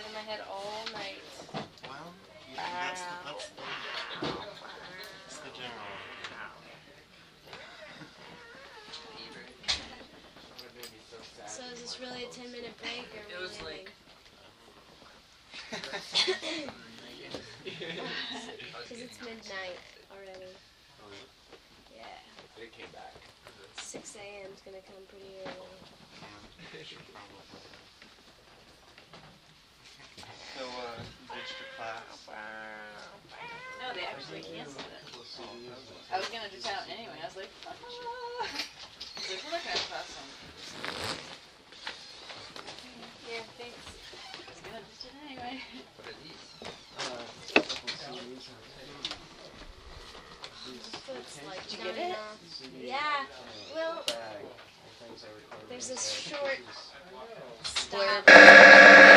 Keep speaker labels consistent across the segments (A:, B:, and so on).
A: head all night.
B: Well, you know, that's the, that's the, that's the general.
A: So is this really a 10 minute break or
C: It was like-
A: Because it's midnight already. Yeah.
D: It came back.
A: 6 a.m. is gonna come pretty early.
B: So, uh, you ditched your class.
C: No, they canceled it. I was gonna just out anyway. I was like, ah. I was like, we're not gonna have class on. Yeah, thanks. I was gonna ditch it anyway.
D: But at least.
A: Foot's like
C: Did you get it?
A: Yeah. Well, there's this short stop.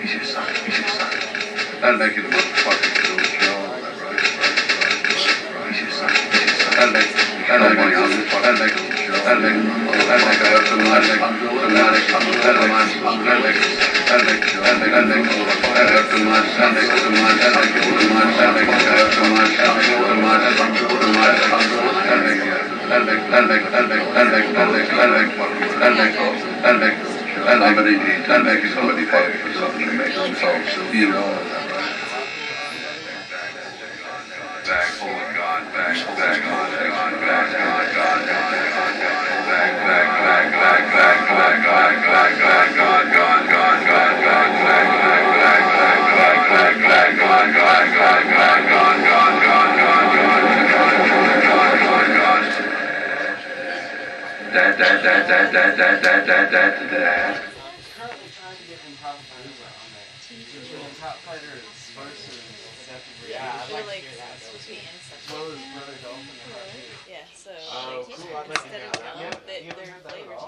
E: He's your son. He's your son. That'll make you the that'll make some much, that'll make some much, that'll make, that'll make, that'll make, that'll make, that'll make, that'll make, that'll make, that'll make, that'll make, and somebody needs, making somebody pay for something to make themselves, know. Back, oh my God, back, back, on, back, on, back, on, that, that, that, that, that.
B: currently trying to get in top
D: Yeah,
C: I
D: like to hear that.
C: supposed to be
B: well.
C: Yeah, so like, instead of
B: yeah, they're flavors.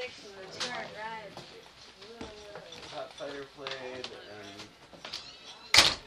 C: six
B: the turret ride.
C: Hot
B: Fighter
C: played
D: and.